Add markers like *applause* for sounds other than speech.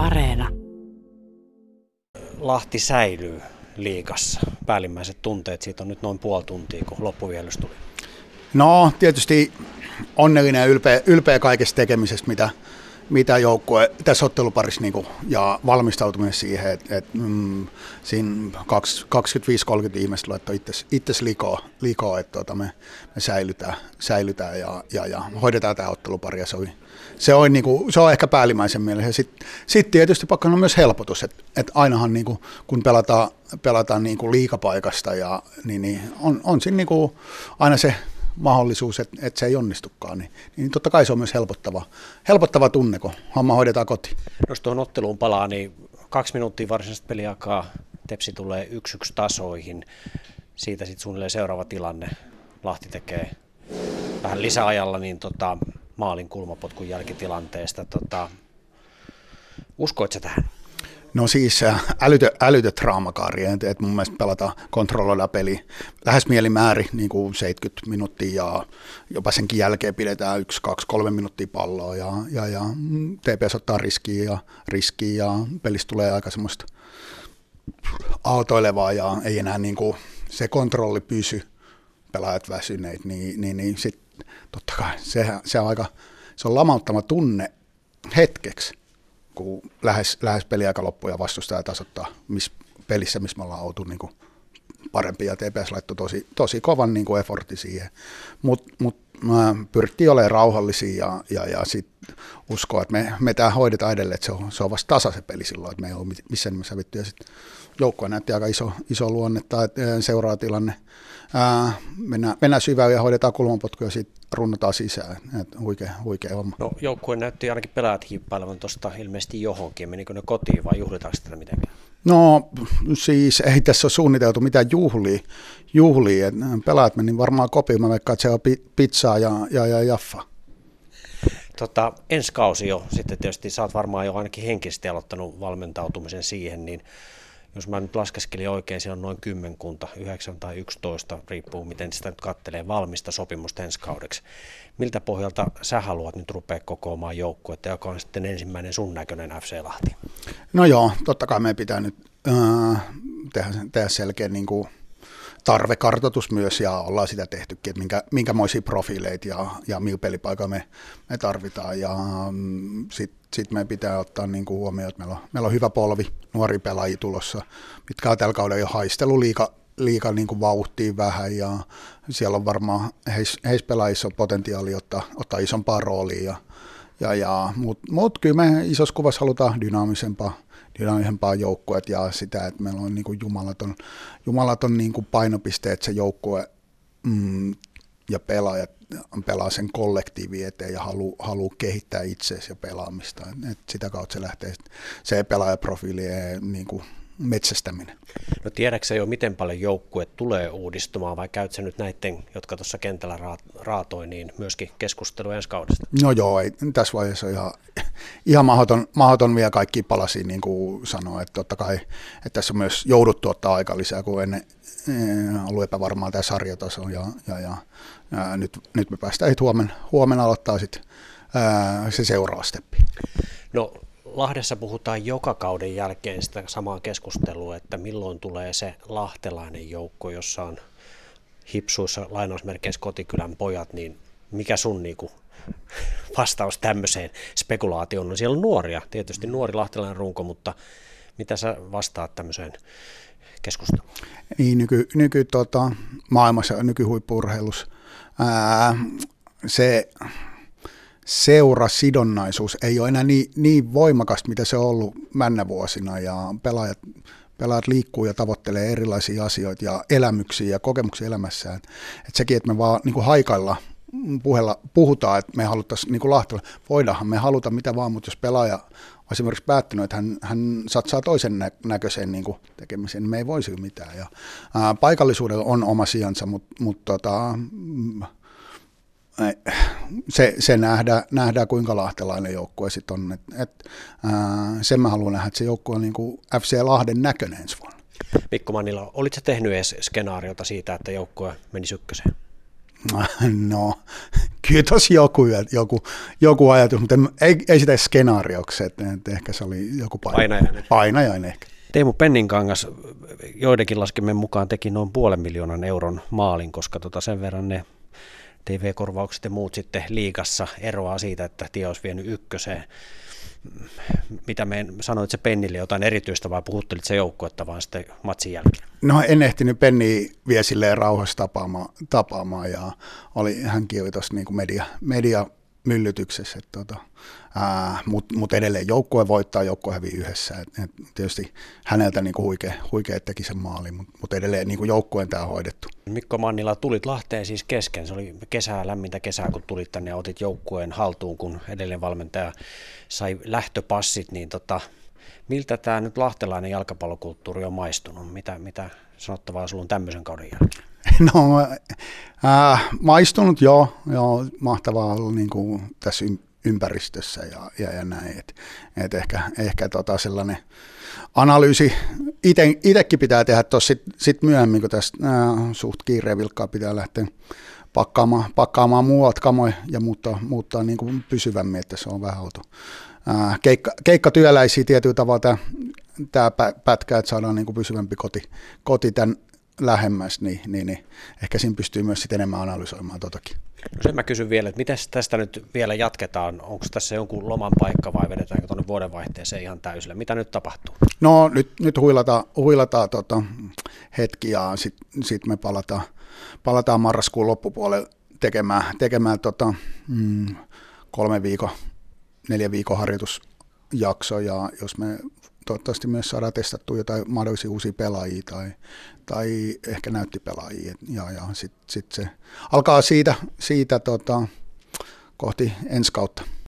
Areena. Lahti säilyy liikassa. Päällimmäiset tunteet siitä on nyt noin puoli tuntia, kun loppuvielys tuli. No tietysti onnellinen ja ylpeä, ylpeä kaikesta tekemisestä, mitä, mitä joukkue tässä otteluparissa niin kuin, ja valmistautuminen siihen, että et, mm, siinä 25-30 ihmistä laittoi itse likoa, likoa että tota, me, me säilytään, säilytään ja, ja, ja, hoidetaan tämä ottelupari ja se, oli, se, on, niin kuin, se on ehkä päällimmäisen mielessä. Sitten sit tietysti pakko on myös helpotus, että et ainahan niin kuin, kun pelataan, pelataan niin kuin liikapaikasta, ja, niin, niin on, on siinä niin kuin, aina se mahdollisuus, että, että se ei onnistukaan, niin, niin totta kai se on myös helpottava, helpottava tunne, kun homma hoidetaan kotiin. Jos tuohon otteluun palaa, niin kaksi minuuttia varsinaista peliaikaa, Tepsi tulee yksi yksi tasoihin, siitä sitten suunnilleen seuraava tilanne, Lahti tekee vähän lisäajalla niin tota, maalin kulmapotkun jälkitilanteesta. Tota, uskoit sä tähän? No siis äh, älytö, älytö draamakaari, että mun mielestä pelataan kontrolloida peli lähes mielimääri niin kuin 70 minuuttia ja jopa senkin jälkeen pidetään yksi, kaksi, kolme minuuttia palloa ja, ja, ja TPS ottaa riskiä ja, riskiä ja pelistä tulee aika semmoista autoilevaa ja ei enää niin kuin se kontrolli pysy, pelaajat väsyneet, niin, niin, niin sit, totta kai se, se on aika, se on lamauttama tunne hetkeksi, kun lähes, lähes peliaika loppuu ja vastustaja tasoittaa miss, pelissä, missä me ollaan oltu niin kuin parempi ja TPS laittoi tosi, tosi kovan niin kuin effortti siihen. Mutta mut, pyrittiin olemaan rauhallisia ja, ja, ja sit uskoa, että me, me tämä hoidetaan edelleen, että se on, se on vasta tasa se peli silloin, että me ei ole missään nimessä hävitty. Ja sitten joukkue näytti aika iso, iso luonnetta, että seuraa tilanne. Ää, mennään, mennään syvään ja hoidetaan kulmanpotku ja sitten runnotaan sisään. Et huikea, huikea homma. No, joukkue näytti ainakin pelaat hiippailevan tuosta ilmeisesti johonkin. Menikö ne kotiin vai juhlitaanko sitä mitenkään? No siis ei tässä ole suunniteltu mitään juhlia. juhlia. pelaat meni varmaan kopiin, mä veikkaan, että se on pizzaa ja, ja, ja jaffa. Tota, ensi kausi jo, sitten tietysti sä oot varmaan jo ainakin henkisesti aloittanut valmentautumisen siihen, niin jos mä nyt laskeskelin oikein, siellä on noin kymmenkunta, 9 tai 11, riippuu miten sitä nyt kattelee, valmista sopimusta ensi kaudeksi. Miltä pohjalta sä haluat nyt rupea kokoamaan joukkuetta, joka on sitten ensimmäinen sun näköinen FC Lahti? No joo, totta kai meidän pitää nyt äh, tehdä, tehdä selkeä niin kuin tarvekartoitus myös ja ollaan sitä tehtykin, että minkä, minkämoisia profiileita ja, ja millä pelipaikalla me, me tarvitaan. Ja mm, sitten sit meidän pitää ottaa niin kuin huomioon, että meillä on, meillä on hyvä polvi nuori pelaajia tulossa, mitkä on tällä kaudella jo haistelu liika, liika niin kuin vauhtiin vähän ja siellä on varmaan heissä heis pelaajissa on potentiaali ottaa, ottaa isompaa roolia. Ja, ja, ja, Mutta mut kyllä me isossa kuvassa halutaan dynaamisempaa dynaamisempaa joukkueet ja sitä, että meillä on niin kuin jumalaton, jumalaton niin kuin painopiste, että se joukkue mm, ja pelaajat pelaa sen kollektiivi eteen ja haluaa halu kehittää itseäsi ja pelaamista. Et sitä kautta se lähtee se pelaajaprofiili niin kuin metsästäminen. No tiedätkö jo, miten paljon joukkue tulee uudistumaan vai käyt nyt näiden, jotka tuossa kentällä raatoi, niin myöskin keskustelu ensi kaudesta? No joo, ei, tässä vaiheessa on ihan, ihan mahdoton, mahdoton vielä kaikki palasi, niin kuin sanoin, että totta kai, että tässä on myös jouduttu ottaa aika lisää, kun ennen eh, ollut epävarmaa tämä sarjataso ja, ja, ja, ja nyt, nyt me päästään huomenna, huomenna aloittaa sitten se seuraava steppi. No Lahdessa puhutaan joka kauden jälkeen sitä samaa keskustelua, että milloin tulee se lahtelainen joukko, jossa on hipsuissa lainausmerkeissä kotikylän pojat, niin mikä sun niinku vastaus tämmöiseen spekulaatioon on? Siellä on nuoria, tietysti nuori lahtelainen runko, mutta mitä sä vastaat tämmöiseen keskusteluun? Niin, nyky, nyky tota, maailmassa, nykyhuippurheilussa, ää, se seurasidonnaisuus ei ole enää niin, niin voimakasta, mitä se on ollut männä vuosina ja pelaajat, pelaajat liikkuu ja tavoittelee erilaisia asioita ja elämyksiä ja kokemuksia elämässään. Et sekin, että me vaan niin kuin haikailla puhella puhutaan, että me haluttaisiin niin kuin Lahtella, voidaanhan me haluta mitä vaan, mutta jos pelaaja on esimerkiksi päättänyt, että hän, hän satsaa toisen nä- näköiseen niin kuin tekemiseen, niin me ei voisi mitään. Ja, ää, paikallisuudella on oma sijansa, mutta, mutta tota, se, se nähdään, nähdään, kuinka lahtelainen joukkue sitten on. Et, et, ää, sen mä haluan nähdä, että se joukkue on niin kuin FC Lahden näköinen ensi vuonna. Mikko Mannila, olitko tehnyt edes skenaariota siitä, että joukkue meni ykköseen? *laughs* No, kyllä tosi joku, joku, joku ajatus, mutta ei, ei sitä skenaarioksi, että, että ehkä se oli joku painajainen. painajainen ehkä. Teemu Penninkangas joidenkin laskemien mukaan teki noin puolen miljoonan euron maalin, koska tota sen verran ne TV-korvaukset ja muut sitten liikassa eroaa siitä, että tie olisi vienyt ykköseen. Mitä me sanoit se Pennille jotain erityistä vai puhuttelit se joukkuetta vaan sitten matsin jälkeen? No en ehtinyt Penni vie silleen rauhassa tapaamaan, tapaamaan ja oli, hänkin oli tuossa niin media, media myllytyksessä, tota, mutta mut edelleen joukkue voittaa, joukkue hävii yhdessä. Et, et tietysti häneltä niinku huikea, huikea teki sen maali, mutta mut edelleen niinku joukkueen tämä hoidettu. Mikko Mannila, tulit Lahteen siis kesken. Se oli kesää, lämmintä kesää, kun tulit tänne ja otit joukkueen haltuun, kun edelleen valmentaja sai lähtöpassit. Niin tota, miltä tämä nyt lahtelainen jalkapallokulttuuri on maistunut? Mitä, mitä sanottavaa sulla on tämmöisen kauden jälkeen? *laughs* No, äh, maistunut joo, joo mahtavaa olla niin kuin tässä ympäristössä ja, ja, ja näin. Et, et ehkä, ehkä tota sellainen analyysi. Itsekin pitää tehdä tuossa sitten sit myöhemmin, kun tästä äh, suht kiireen vilkkaa pitää lähteä pakkaamaan, pakkaamaan muuat kamoja ja muuttaa, muuttaa niin kuin pysyvämmin, että se on vähän oltu äh, keikka, keikkatyöläisiä tietyllä tavalla tämä pätkä, että saadaan niin kuin pysyvämpi koti, koti tämän lähemmäs, niin, niin, niin ehkä siinä pystyy myös sit enemmän analysoimaan totakin. No sen mä kysyn vielä, että miten tästä nyt vielä jatketaan? Onko tässä jonkun loman paikka vai vedetäänkö tuonne vuodenvaihteeseen ihan täysillä? Mitä nyt tapahtuu? No nyt, nyt huilataan, huilataan tota, hetki ja sitten sit me palataan, palataan marraskuun loppupuolelle tekemään, tekemään tota, mm, kolme viikon, neljä viikon harjoitusjakso ja jos me toivottavasti myös saadaan testattua jotain mahdollisia uusia pelaajia tai, tai ehkä näyttipelaajia. Ja, ja sitten sit se alkaa siitä, siitä tota, kohti ensi kautta.